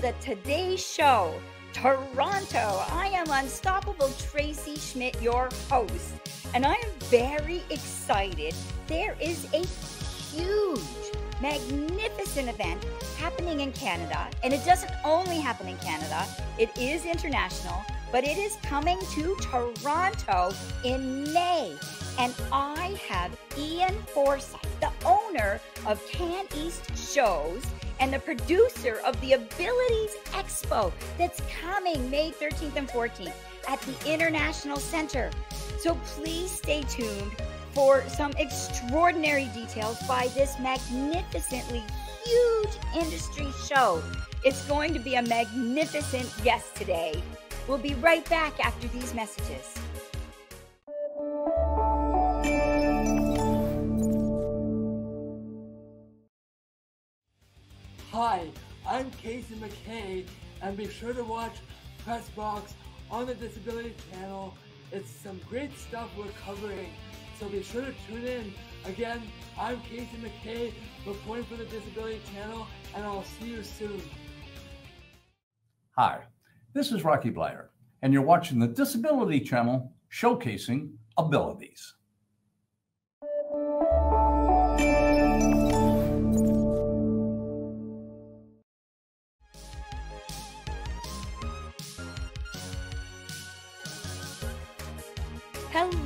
The Today Show, Toronto. I am Unstoppable Tracy Schmidt, your host, and I am very excited. There is a huge, magnificent event happening in Canada, and it doesn't only happen in Canada, it is international, but it is coming to Toronto in May. And I have Ian Forsyth, the owner of Can East Shows and the producer of the Abilities Expo that's coming May 13th and 14th at the International Center. So please stay tuned for some extraordinary details by this magnificently huge industry show. It's going to be a magnificent guest today. We'll be right back after these messages. Casey McKay, and be sure to watch Pressbox on the Disability Channel. It's some great stuff we're covering, so be sure to tune in. Again, I'm Casey McKay, reporting for the Disability Channel, and I'll see you soon. Hi, this is Rocky Bleier, and you're watching the Disability Channel showcasing abilities.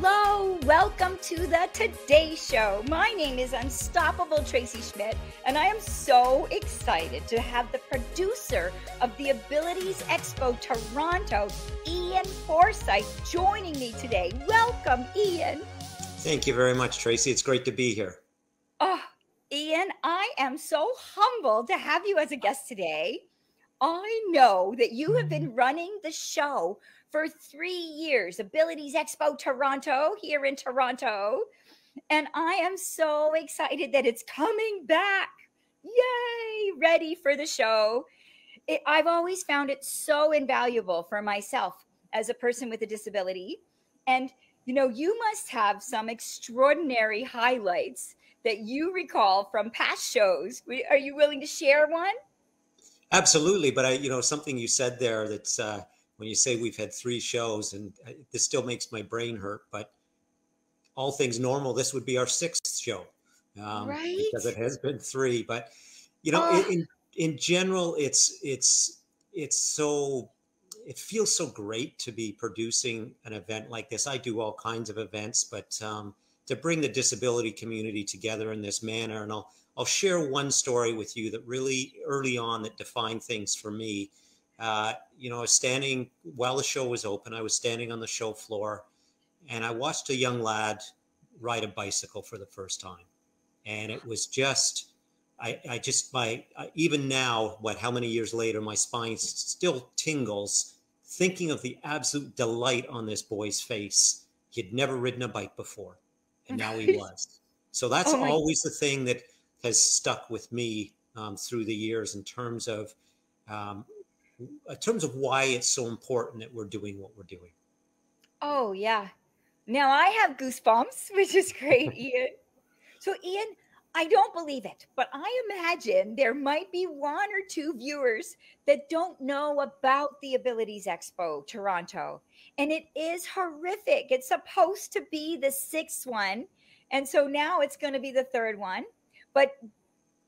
Hello, welcome to the Today Show. My name is Unstoppable Tracy Schmidt, and I am so excited to have the producer of the Abilities Expo Toronto, Ian Forsyth, joining me today. Welcome, Ian. Thank you very much, Tracy. It's great to be here. Oh, Ian, I am so humbled to have you as a guest today. I know that you have been running the show for three years, Abilities Expo Toronto here in Toronto. And I am so excited that it's coming back. Yay! Ready for the show. It, I've always found it so invaluable for myself as a person with a disability. And, you know, you must have some extraordinary highlights that you recall from past shows. Are you willing to share one? Absolutely. But I, you know, something you said there that's, uh, when you say we've had three shows, and this still makes my brain hurt, but all things normal, this would be our sixth show, um, right? Because it has been three. But you know, oh. in in general, it's it's it's so it feels so great to be producing an event like this. I do all kinds of events, but um, to bring the disability community together in this manner, and I'll I'll share one story with you that really early on that defined things for me uh, you know, I was standing while the show was open. I was standing on the show floor, and I watched a young lad ride a bicycle for the first time, and it was just. I, I just my even now what how many years later my spine still tingles thinking of the absolute delight on this boy's face he'd never ridden a bike before and now he was so that's oh always the thing that has stuck with me um, through the years in terms of um, in terms of why it's so important that we're doing what we're doing. Oh yeah. Now I have goosebumps, which is great, Ian. So Ian, I don't believe it, but I imagine there might be one or two viewers that don't know about the Abilities Expo Toronto. And it is horrific. It's supposed to be the sixth one. And so now it's going to be the third one. But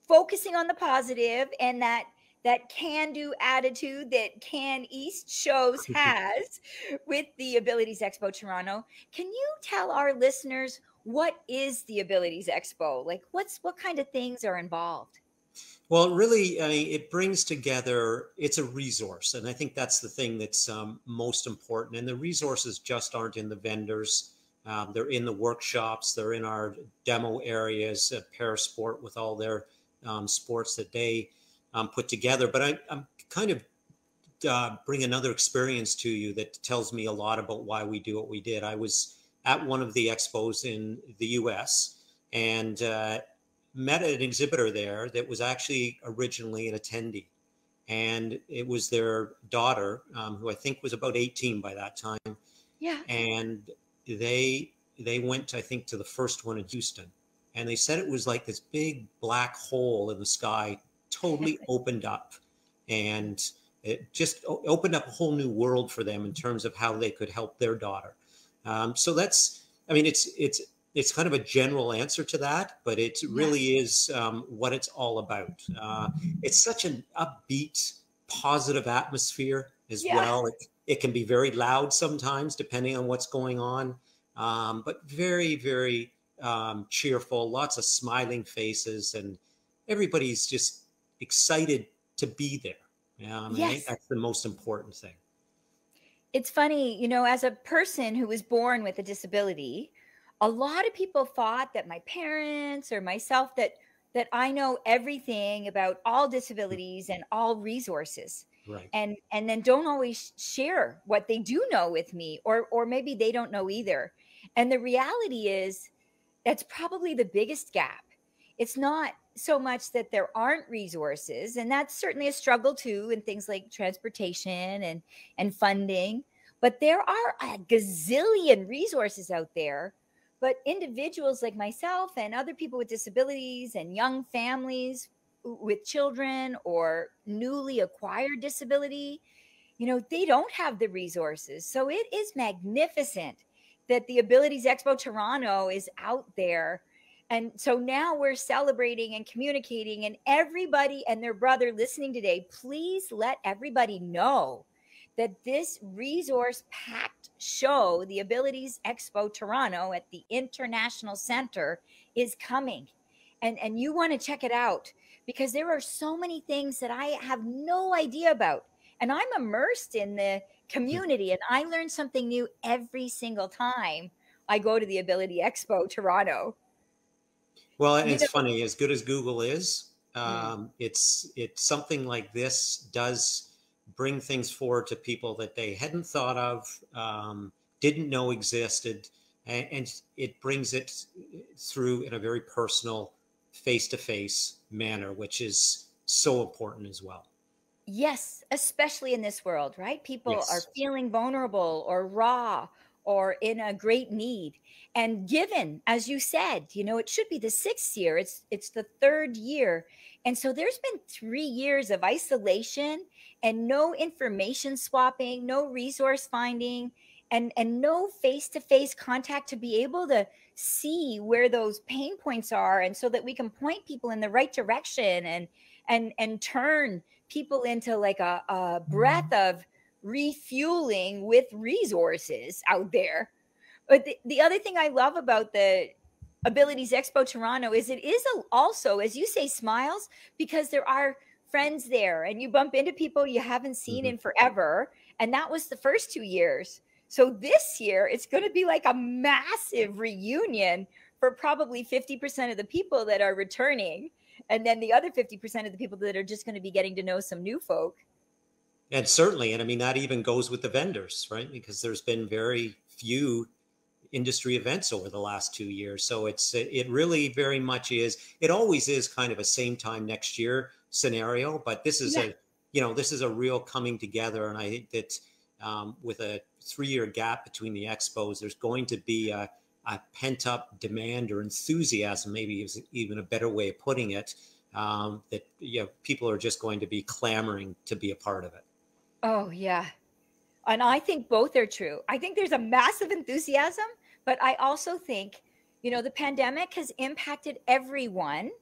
focusing on the positive and that that can do attitude that Can East shows has with the Abilities Expo Toronto. Can you tell our listeners what is the Abilities Expo? Like what's what kind of things are involved? Well, really, I mean, it brings together. It's a resource, and I think that's the thing that's um, most important. And the resources just aren't in the vendors; um, they're in the workshops, they're in our demo areas at Parasport with all their um, sports that they um, put together. But I, am kind of uh, bring another experience to you that tells me a lot about why we do what we did. I was at one of the expos in the U.S. and uh, met an exhibitor there that was actually originally an attendee, and it was their daughter, um, who I think was about 18 by that time. Yeah. And they they went, I think, to the first one in Houston, and they said it was like this big black hole in the sky totally opened up and it just opened up a whole new world for them in terms of how they could help their daughter. Um, so that's, I mean, it's it's it's kind of a general answer to that, but it really is um, what it's all about. Uh, it's such an upbeat, positive atmosphere as yeah. well. It, it can be very loud sometimes, depending on what's going on, um, but very, very um, cheerful. Lots of smiling faces, and everybody's just excited to be there. Yeah, yes. I think that's the most important thing. It's funny, you know, as a person who was born with a disability, a lot of people thought that my parents or myself that that I know everything about all disabilities and all resources. Right. And and then don't always share what they do know with me or or maybe they don't know either. And the reality is that's probably the biggest gap. It's not so much that there aren't resources and that's certainly a struggle too in things like transportation and and funding but there are a gazillion resources out there. But individuals like myself and other people with disabilities and young families with children or newly acquired disability you know they don't have the resources. So it is magnificent that the abilities expo toronto is out there and so now we're celebrating and communicating, and everybody and their brother listening today, please let everybody know that this resource packed show, the Abilities Expo Toronto at the International Center, is coming. And, and you want to check it out because there are so many things that I have no idea about. And I'm immersed in the hmm. community and I learn something new every single time I go to the Ability Expo Toronto. Well, and it's funny. As good as Google is, mm. um, it's it's something like this does bring things forward to people that they hadn't thought of, um, didn't know existed, and, and, it brings it through in a very personal, face-to-face manner, which is so important as well. Yes, especially in this world, right? People yes. are feeling vulnerable or raw or in a great need. And given as you said you know it should be the sixth year it's it's the third year. And so there's been 3 years of isolation and no information swapping no resource finding and and no face-to-face contact to be able to see where those pain points are. And so that we can point people in the right direction and and and turn people into like a, a breath mm-hmm. of refueling with resources out there. But the, the other thing I love about the Abilities Expo Toronto is it is a, also, as you say, smiles because there are friends there and you bump into people you haven't seen mm-hmm. in forever. And that was the first two years. So this year, it's going to be like a massive reunion for probably 50% of the people that are returning. And then the other 50% of the people that are just going to be getting to know some new folk. And certainly, and I mean, that even goes with the vendors, right? Because there's been very few industry events over the last two years. So it's, it really very much is, it always is kind of a same time next year scenario, but this is yeah. a, you know, this is a real coming together. And I think that um, with a three year gap between the expos, there's going to be a, a pent up demand or enthusiasm, maybe is even a better way of putting it, um, that you know, people are just going to be clamoring to be a part of it. Oh, yeah. And I think both are true. I think there's a massive enthusiasm, but I also think, you know, the pandemic has impacted everyone,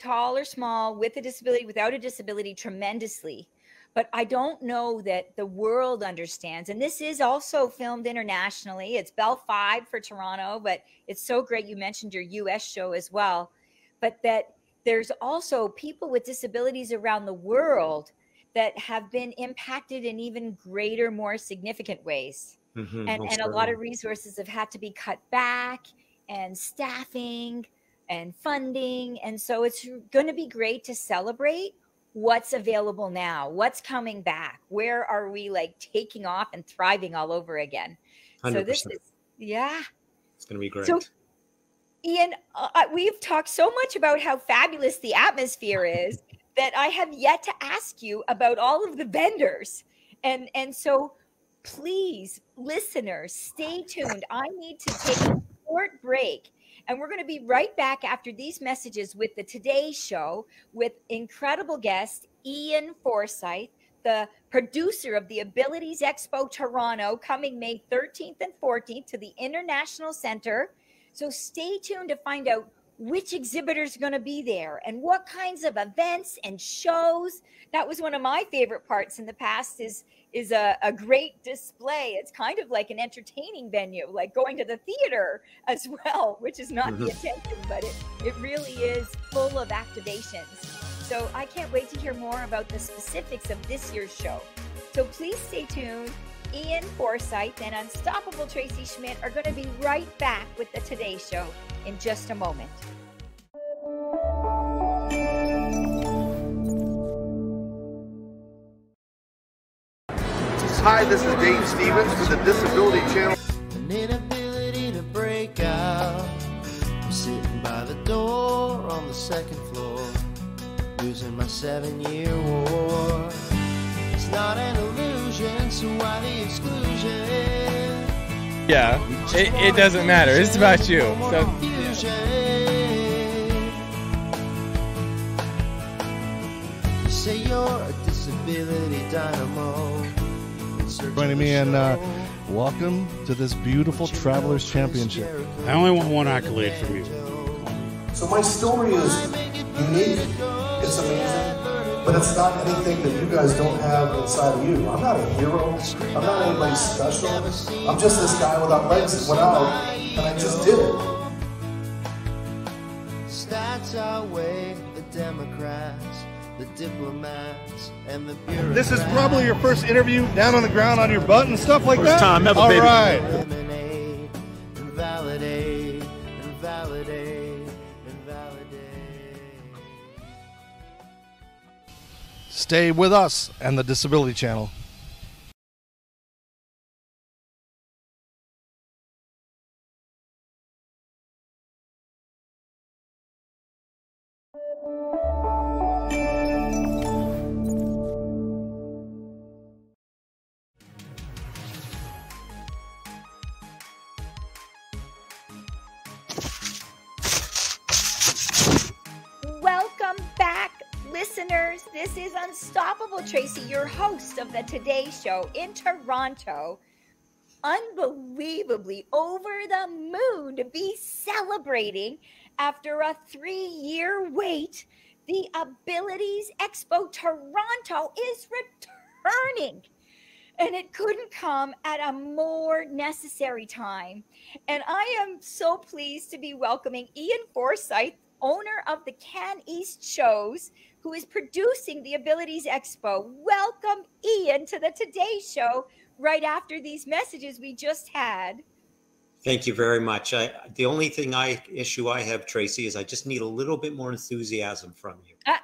tall or small, with a disability, without a disability, tremendously. But I don't know that the world understands. And this is also filmed internationally. It's Bell 5 for Toronto, but it's so great you mentioned your US show as well. But that there's also people with disabilities around the world that have been impacted in even greater, more significant ways. Mm-hmm, and, and a lot of resources have had to be cut back, and staffing and funding. And so it's going to be great to celebrate what's available now, what's coming back, where are we like taking off and thriving all over again. 100%. So this is, yeah. It's going to be great. So, Ian, uh, uh, we've talked so much about how fabulous the atmosphere is that I have yet to ask you about all of the vendors. And and so please, listeners, stay tuned. I need to take a short break And we're going to be right back after these messages with the Today Show with incredible guest Ian Forsyth, the producer of the Abilities Expo Toronto, coming May 13th and 14th to the International Center. So stay tuned to find out which exhibitors are going to be there and what kinds of events and shows. That was one of my favorite parts in the past is is a, a great display. It's kind of like an entertaining venue like going to the theater as well which is not mm-hmm. the intention but it, it really is full of activations. So i can't wait to hear more about the specifics of this year's show. So please stay tuned ian forsyth and unstoppable tracy schmidt are going to be right back with the today show in just a moment Hi, this is Dave Stevens for the Disability Channel. An inability to break out. I'm sitting by the door on the second floor, losing my seven year war. It's not an Yeah, it, it doesn't matter. It's about you. So, say you're a disability dynamo joining me, and uh, welcome to this beautiful Travelers Championship. I only want one accolade from you. So my story is unique, it's amazing, but it's not anything that you guys don't have inside of you. I'm not a hero, I'm not anybody special. I'm just this guy without legs that went out, and I just did it. Stats outweigh the Democrats the diplomats, and the bureaucrats. This is probably your first interview down on the ground on your butt and stuff like first that? time ever, All baby. right. Stay with us and the Disability Channel. Show in Toronto. Unbelievably over the moon to be celebrating after a three year wait. The Abilities Expo Toronto is returning and it couldn't come at a more necessary time. And I am so pleased to be welcoming Ian Forsyth, owner of the Can East Shows, who is producing the Abilities Expo. Welcome, Ian, to the Today Show right after these messages we just had. Thank you very much. I, the only thing I issue I have, Tracy, is I just need a little bit more enthusiasm from you.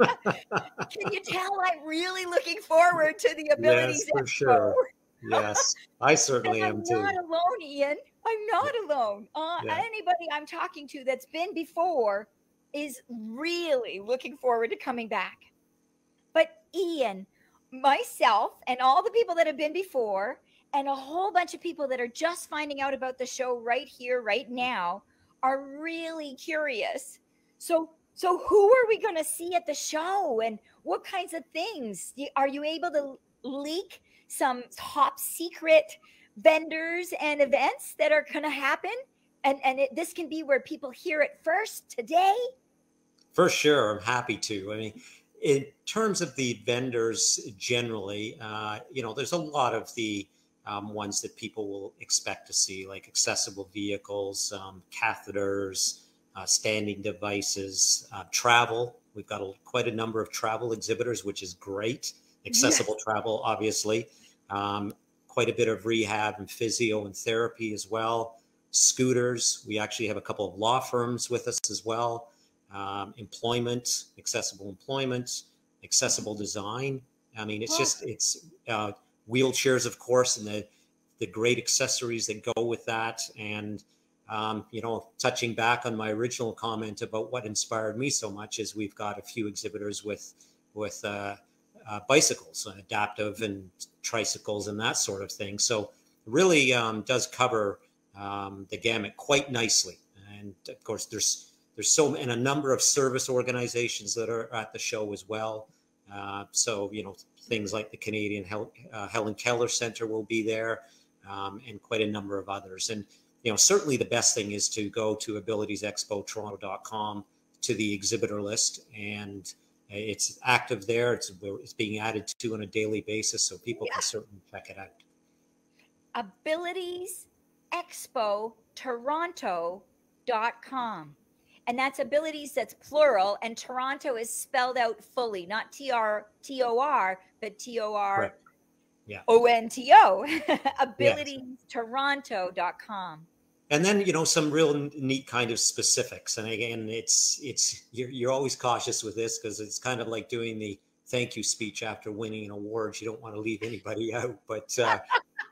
Can you tell I'm really looking forward to the Abilities yes, for Expo? sure. Yes, I certainly am I'm too. not alone, Ian. I'm not alone. Uh, Yeah. Anybody I'm talking to that's been before is really looking forward to coming back. But Ian, myself, and all the people that have been before, and a whole bunch of people that are just finding out about the show right here, right now, are really curious. So, so who are we going to see at the show, and what kinds of things are you able to leak? Some top secret vendors and events that are going to happen, and and it, this can be where people hear it first today. For sure, I'm happy to. I mean, in terms of the vendors generally, uh, you know, there's a lot of the um, ones that people will expect to see, like accessible vehicles, um, catheters, uh, standing devices, uh, travel. We've got a, quite a number of travel exhibitors, which is great. Accessible travel, obviously. Um, quite a bit of rehab and physio and therapy as well. Scooters. We actually have a couple of law firms with us as well um, employment, accessible employment, accessible design. I mean, it's just it's uh, wheelchairs, of course, and the the great accessories that go with that. And um, you know, touching back on my original comment about what inspired me so much is we've got a few exhibitors with with uh, uh, bicycles, adaptive and tricycles, and that sort of thing. So really um, does cover um, the gamut quite nicely. and of course there's there's so and a number of service organizations that are at the show as well. Uh, so you know things like the Canadian Hel- uh, Helen Keller Center will be there, um, and quite a number of others. And you know certainly the best thing is to go to abilitiesexpotoronto.com to the exhibitor list and it's active there. It's it's being added to on a daily basis, so people yeah. can certainly check it out. Abilities Expo Toronto.com. And that's abilities that's plural, and Toronto is spelled out fully, not T R T O R, but T O R O N T O. Abilitiestoronto.com and then you know some real neat kind of specifics. And again it's it's you're, you're always cautious with this because it's kind of like doing the thank you speech after winning an award. You don't want to leave anybody out. But uh,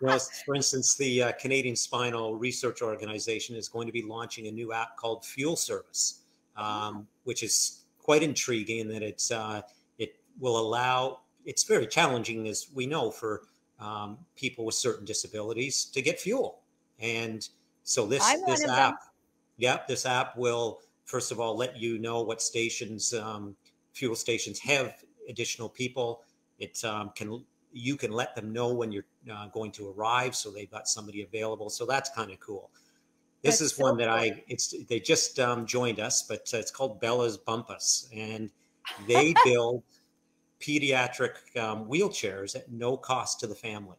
you know, for instance the uh, canadian spinal research organization is going to be launching a new app called fuel service um, which is quite intriguing in that it's uh, it will allow it's very challenging as we know for um, people with certain disabilities to get fuel. And so this I'm this app, yeah, this app will first of all let you know what stations, um, fuel stations have additional people. It um, can you can let them know when you're uh, going to arrive, so they've got somebody available. So that's kind of cool. This that's is so one that cool. I it's they just um, joined us, but uh, it's called Bella's Bumpers, and they build pediatric um, wheelchairs at no cost to the family,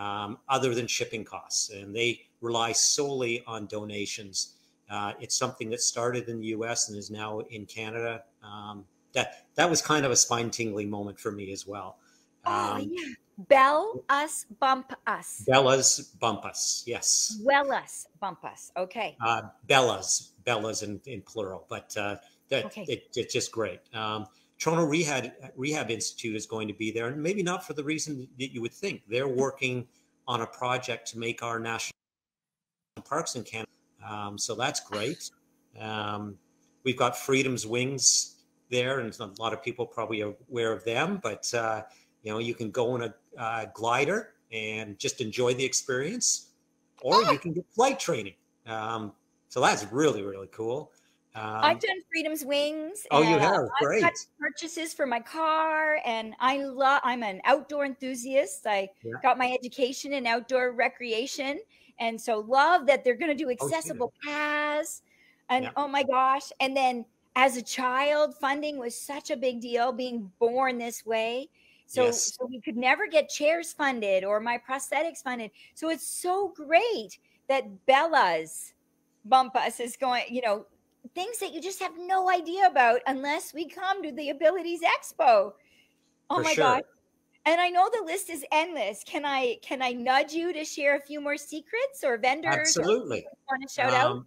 um, other than shipping costs, and they rely solely on donations. Uh, it's something that started in the U.S. and is now in Canada. Um, that that was kind of a spine tingling moment for me as well. Oh, um, oh yeah, Bell us bump us. Bella's bump us. Yes. Well us bump us. Okay. Uh, Bella's Bella's in, in plural, but uh, that okay. it, it's just great. Um, Toronto Rehab Rehab Institute is going to be there, and maybe not for the reason that you would think. They're working on a project to make our national parks in Canada. Um, so that's great. Um, we've got Freedom's Wings there, and a lot of people probably are aware of them. But uh, you know, you can go in a uh, glider and just enjoy the experience, or oh. you can get flight training. Um, so that's really really cool. Um, I've done Freedom's Wings. Oh, you have great purchases for my car, and I love. I'm an outdoor enthusiast. I yeah. got my education in outdoor recreation, and so love that they're going to do oh, accessible oh, paths. And yeah. oh my gosh. And then as a child, funding was such a big deal being born this way. So, yes. so we could never get chairs funded or my prosthetics funded. So it's so great that Bella's bump us is going, you know, things that you just have no idea about unless we come to the Abilities Expo. Oh For my sure. God and I know the list is endless. Can I can I nudge you to share a few more secrets or vendors? Absolutely. Want to shout um, out?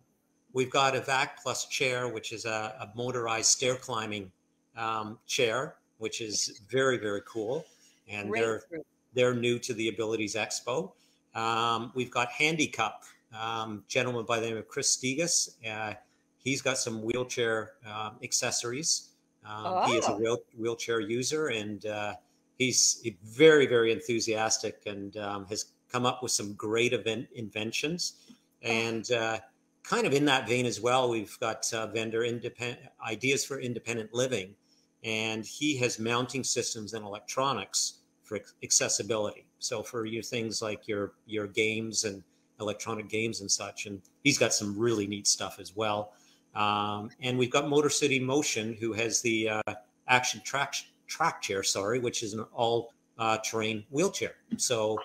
We've got a VAC Plus chair, which is a, a motorized stair climbing um, chair, which is very very cool, and Great they're they're new to the Abilities Expo. Um, we've got Handicup, um, gentleman by the name of Chris Stegas. Uh, he's got some wheelchair um, accessories. oh. He is a oh. wheel, wheelchair user, and uh, he's very very enthusiastic and um, has come up with some great event inventions and uh, kind of in that vein as well we've got uh, vendor independent ideas for independent living and he has mounting systems and electronics for accessibility so for you things like your your games and electronic games and such and he's got some really neat stuff as well um, and we've got motor city motion who has the uh, action traction track chair, sorry, which is an all uh, terrain wheelchair. So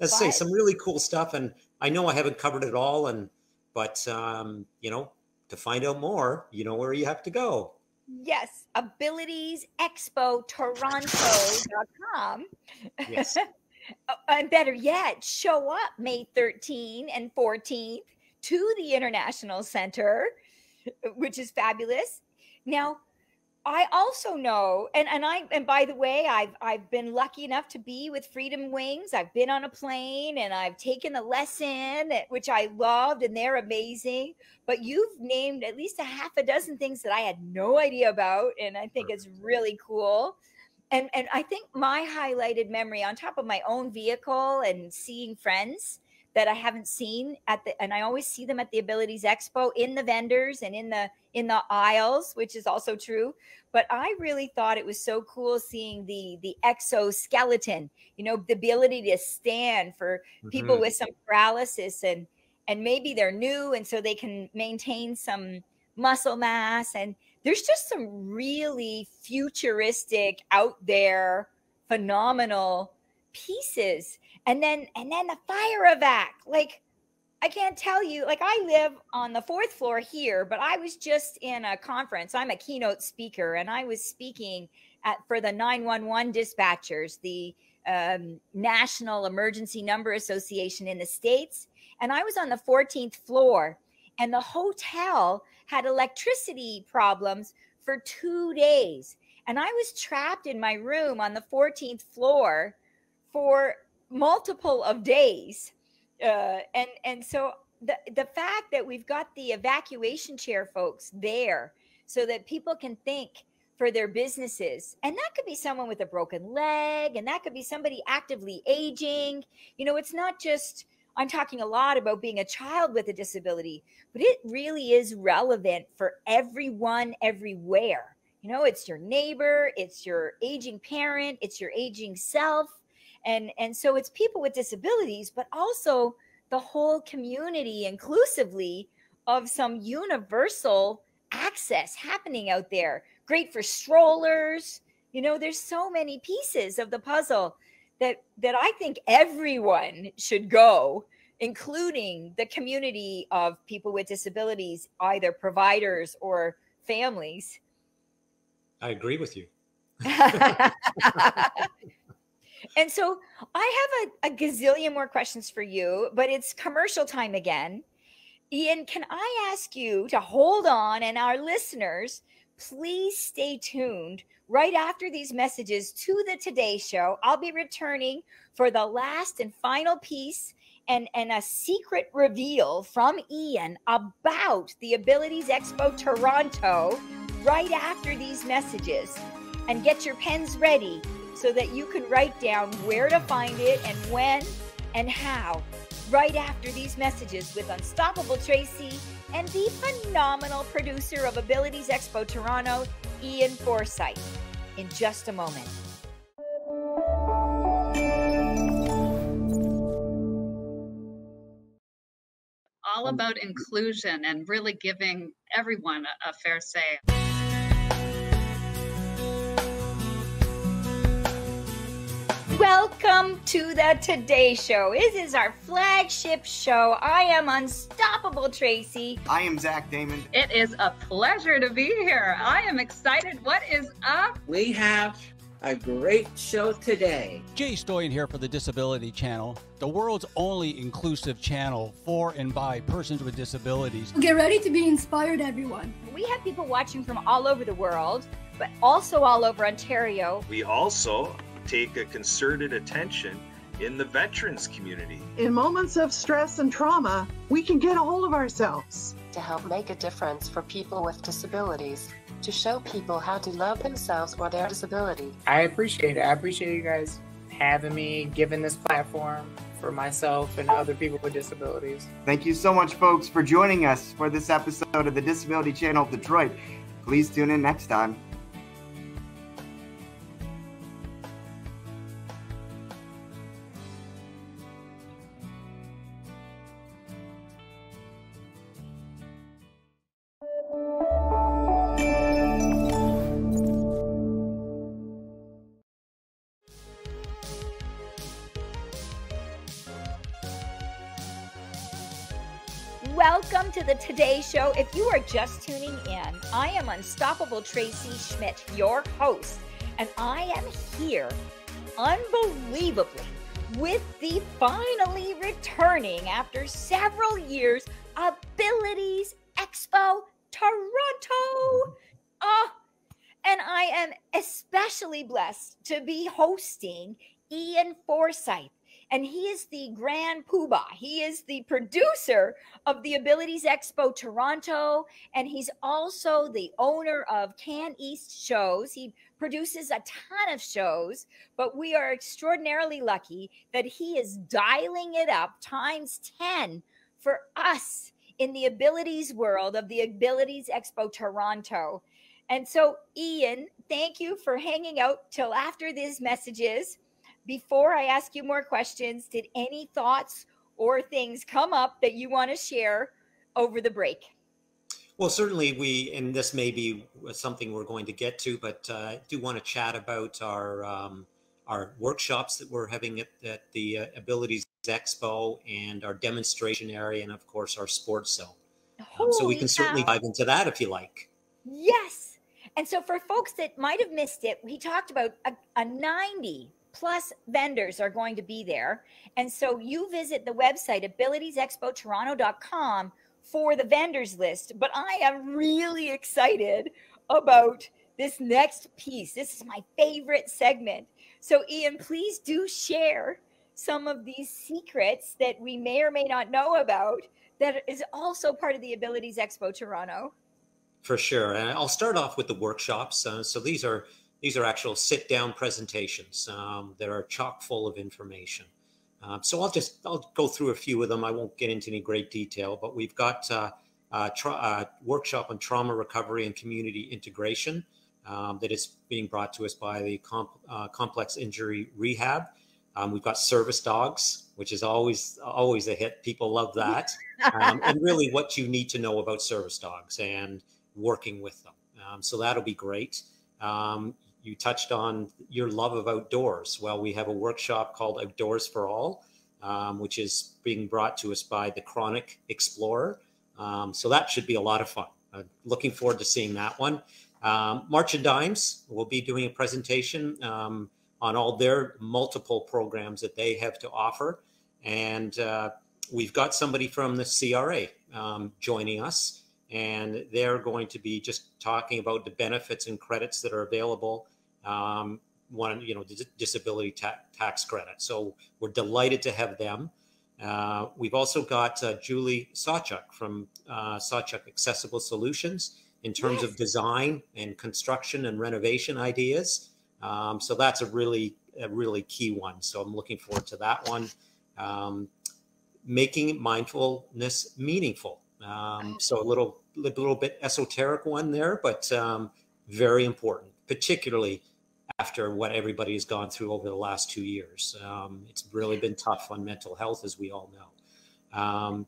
let's say some really cool stuff. And I know I haven't covered it all, and but um, you know, to find out more, you know where you have to go. Yes, Abilities Expo Toronto.com. Yes. Oh, and better yet, show up May 13 and 14th to the International Center, which is fabulous. Now, I also know, and, and I and by the way, I've I've been lucky enough to be with Freedom Wings. I've been on a plane and I've taken a lesson, eh, which I loved, and they're amazing. But you've named at least a half a dozen things that I had no idea about, and I think it's really cool. And and I think my highlighted memory, on top of my own vehicle and seeing friends, that I haven't seen at the and I always see them at the Abilities Expo in the vendors and in the in the aisles, which is also true. But I really thought it was so cool seeing the the exoskeleton, you know, the ability to stand for people Mhm. with some paralysis and and maybe they're new and so they can maintain some muscle mass and there's just some really futuristic out there phenomenal pieces and then and then the fire evac like i can't tell you like i live on the fourth floor here but i was just in a conference. I'm a keynote speaker and i was speaking at for the 911 dispatchers the um, national emergency number association in the states and i was on the 14th floor and the hotel had electricity problems for two days and i was trapped in my room on the 14th floor for multiple of days. Uh, and and so the the fact that we've got the evacuation chair folks there so that people can think for their businesses. And that could be someone with a broken leg and that could be somebody actively aging. You know it's not just i'm talking a lot about being a child with a disability but it really is relevant for everyone everywhere. You know it's your neighbor it's your aging parent it's your aging self and and so it's people with disabilities but also the whole community inclusively of some universal access happening out there. Great for strollers. You know there's so many pieces of the puzzle that that i think everyone should go including the community of people with disabilities either providers or families. I agree with you. and so I have a, a gazillion more questions for you, but it's commercial time again. Ian, can I ask you to hold on and our listeners, please stay tuned right after these messages to the Today Show. I'll be returning for the last and final piece and, and a secret reveal from Ian about the Abilities Expo Toronto right after these messages. And get your pens ready so that you can write down where to find it and when and how right after these messages with Unstoppable Tracy and the phenomenal producer of Abilities Expo Toronto, Ian Forsyth, in just a moment. all about inclusion and really giving everyone a, a fair say. Welcome to the Today Show. This is our flagship show. I am Unstoppable Tracy. I am Zach Damon. It is a pleasure to be here. I am excited. What is up? We have a great show today. Jay Stoyan here for the Disability Channel, the world's only inclusive channel for and by persons with disabilities. Get ready to be inspired, everyone. We have people watching from all over the world, but also all over Ontario. We also take a concerted attention in the veterans community. In moments of stress and trauma, we can get a hold of ourselves. To help make a difference for people with disabilities, to show people how to love themselves or their disability. I appreciate it. I appreciate you guys having me, giving this platform for myself and other people with disabilities. Thank you so much, folks, for joining us for this episode of the Disability Channel of Detroit. Please tune in next time. Are just tuning in, I am Unstoppable Tracy Schmidt, your host, and I am here unbelievably with the finally returning after several years Abilities Expo Toronto. Oh, and I am especially blessed to be hosting Ian Forsyth. And he is the grand poobah. He is the producer of the Abilities Expo Toronto, and he's also the owner of Can East Shows. He produces a ton of shows, but we are extraordinarily lucky that he is dialing it up times 10 for us in the abilities world of the Abilities Expo Toronto. And so, Ian, thank you for hanging out till after these messages. Before I ask you more questions, did any thoughts or things come up that you want to share over the break? Well, certainly we, and this may be something we're going to get to, but uh, I do want to chat about our um, our workshops that we're having at, at the uh, Abilities Expo and our demonstration area, and of course our sports zone. Um, so we can certainly cow. dive into that if you like. Yes. And so, for folks that might have missed it, we talked about a, a 90 plus vendors are going to be there. And so, you visit the website abilitiesexpotoronto.com for the vendors list. But I am really excited about this next piece. This is my favorite segment. So, Ian, please do share some of these secrets that we may or may not know about that is also part of the Abilities Expo Toronto. For sure, and I'll start off with the workshops. Uh, so these are these are actual sit-down presentations um, that are chock full of information. Um, so I'll just I'll go through a few of them. I won't get into any great detail, but we've got uh, a tra- uh, workshop on trauma recovery and community integration um, that is being brought to us by the comp- uh, complex injury rehab. Um, we've got service dogs, which is always always a hit. People love that, um, and really what you need to know about service dogs and working with them. Um, so that'll be great. You touched on your love of outdoors. Well, we have a workshop called Outdoors for All, um, which is being brought to us by the Chronic Explorer. Um, so that should be a lot of fun. Uh, looking forward to seeing that one. Um, March of Dimes will be doing a presentation um, on all their multiple programs that they have to offer. And uh, we've got somebody from the CRA um, joining us, and they're going to be just talking about the benefits and credits that are available. Um, one, you know, dis- disability ta- tax credit. So we're delighted to have them. Uh, we've also got uh, Julie Sawchuk from uh, Sawchuk Accessible Solutions in terms of design and construction and renovation ideas. Um, so that's a really, a really key one. So I'm looking forward to that one. Um, making mindfulness meaningful. Um, so a little, a little bit esoteric one there, but um, very important, particularly after what everybody has gone through over the last two years. Um, it's really been tough on mental health, as we all know. Um,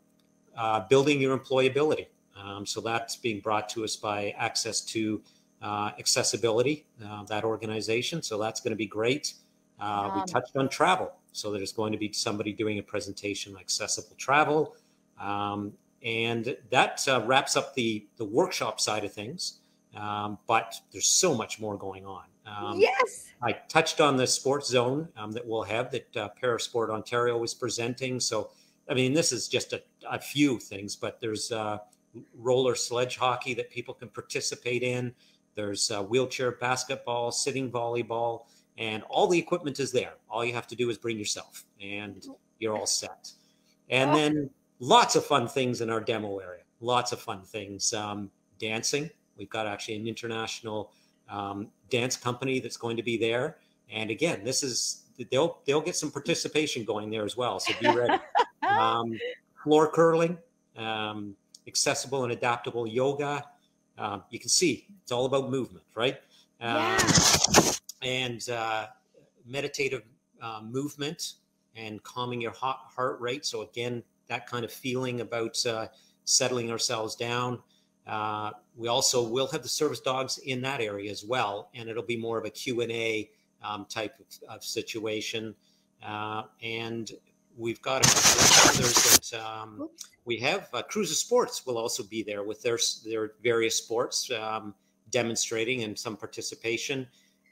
uh, building your employability. Um, so that's being brought to us by Access to uh, Accessibility, uh, that organization. So that's going to be great. Uh, we touched on travel. So there's going to be somebody doing a presentation on accessible travel. Um, and that uh, wraps up the, the workshop side of things. Um, but there's so much more going on. Um, yes. I touched on the sports zone um, that we'll have that uh, Parasport Ontario is presenting. So, I mean, this is just a, a few things, but there's uh, roller sledge hockey that people can participate in. There's uh, wheelchair basketball, sitting volleyball, and all the equipment is there. All you have to do is bring yourself, and you're all set. And then lots of fun things in our demo area. Lots of fun things. Um, dancing. We've got actually an international um, dance company that's going to be there. And again, this is they'll they'll get some participation going there as well. So be ready. um, floor curling, um, accessible and adaptable yoga. Um, you can see it's all about movement, right? Um, And uh, meditative uh, movement and calming your heart, heart rate. So again, that kind of feeling about uh, settling ourselves down. Uh, we also will have the service dogs in that area as well, and it'll be more of a Q&A um, type of, of situation. Uh, and we've got a couple of others that um, we have. Uh, Cruiser Sports will also be there with their, their various sports um, demonstrating and some participation.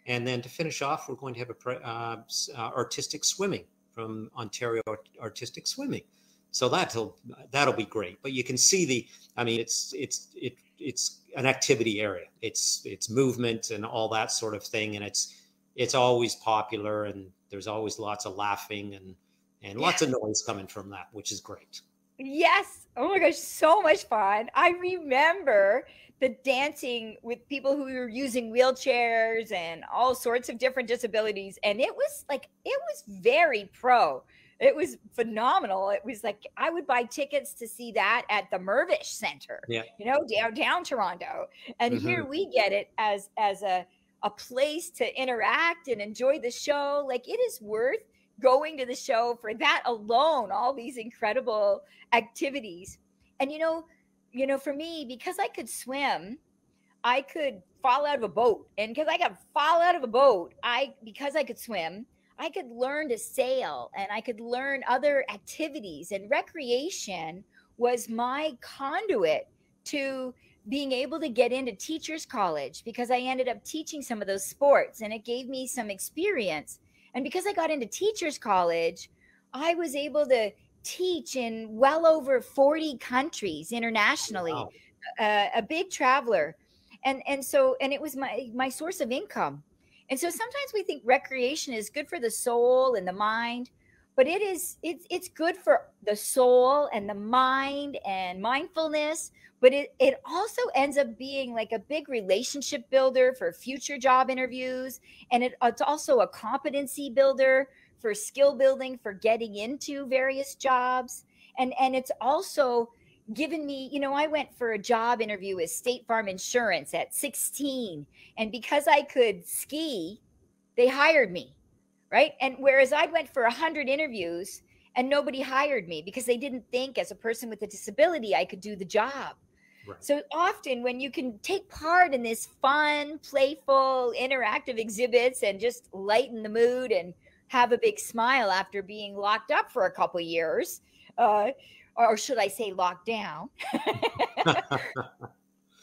And then to finish off, we're going to have a uh, uh, artistic swimming from Ontario Artistic Swimming. So that'll that'll be great. But you can see the, I mean, it's it's it it's an activity area. It's it's movement and all that sort of thing, and it's it's always popular, and there's always lots of laughing and and lots of noise coming from that, which is great. Yes. Oh my gosh, so much fun. I remember the dancing with people who were using wheelchairs and all sorts of different disabilities. And it was like, it was very pro. It was phenomenal. It was like I would buy tickets to see that at the Mirvish Center, Yeah. you know, downtown Toronto. And here Mhm. we get it as as a a place to interact and enjoy the show. Like it is worth going to the show for that alone, all these incredible activities. And you know, you know, for me, because I could swim, I could fall out of a boat. And because I could fall out of a boat, I because I could swim, I could learn to sail and I could learn other activities. And recreation was my conduit to being able to get into teachers college because I ended up teaching some of those sports and it gave me some experience. And because I got into teachers college, I was able to teach in well over 40 countries internationally. Uh, a big traveler. And and so and it was my my source of income. And so sometimes we think recreation is good for the soul and the mind, but it is it's it's good for the soul and the mind and mindfulness, but it it also ends up being like a big relationship builder for future job interviews and it, it's also a competency builder for skill building for getting into various jobs. And and it's also given me, you know, I went for a job interview with State Farm Insurance at 16. And because I could ski, they hired me. Right. And whereas I went for 100 interviews and nobody hired me because they didn't think as a person with a disability I could do the job. So often when you can take part in this fun, playful, interactive exhibits and just lighten the mood and have a big smile after being locked up for a couple years, uh, or should I say locked down?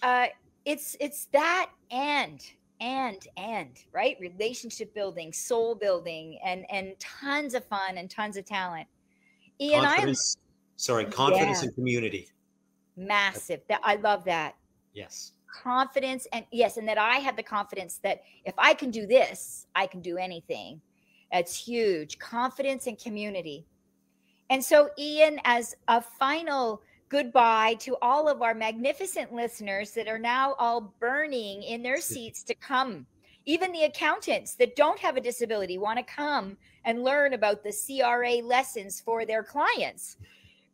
uh, it's it's that and and and right relationship building, soul building, and and tons of fun and tons of talent. Ian, I'm sorry, confidence Yeah. and community. massive. That I love that Yes. confidence and yes, and that I had the confidence that if I can do this, I can do anything. That's huge. Confidence and community. And so, Ian, as a final goodbye to all of our magnificent listeners that are now all burning in their seats to come, even the accountants that don't have a disability want to come and learn about the CRA lessons for their clients.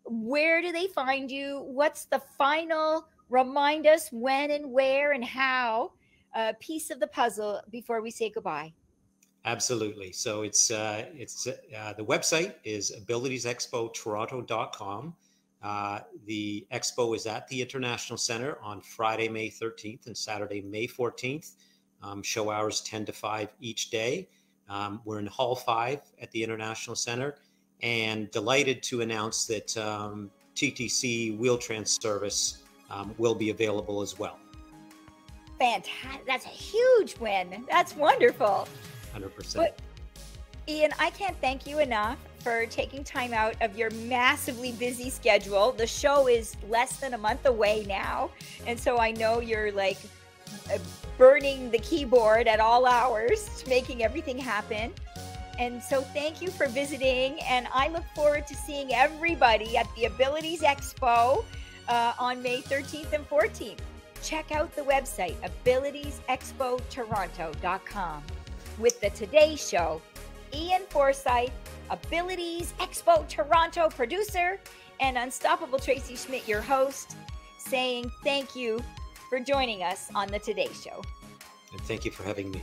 Where do they find you? What's the final remind us when and where and how uh, piece of the puzzle before we say goodbye? Absolutely. So it's uh, it's uh, the website is abilitiesexpotoronto.com. Uh, the expo is at the International Center on Friday, May 13th and Saturday, May 14th. Um, show hours 10 to 5 each day. Um, we're in Hall 5 at the International Center and delighted to announce that um, TTC wheel trans service um, will be available as well. Fantastic. That's a huge win. That's wonderful. 100%. But Ian, I can't thank you enough for taking time out of your massively busy schedule. The show is less than a month away now. And so I know you're like uh, burning the keyboard at all hours, making everything happen. And so thank you for visiting. And I look forward to seeing everybody at the Abilities Expo uh, on May 13th and 14th. Check out the website, abilitiesexpotoronto.com. With the Today Show, Ian Forsyth, Abilities Expo Toronto producer, and Unstoppable Tracy Schmidt, your host, saying thank you for joining us on the Today Show. And thank you for having me.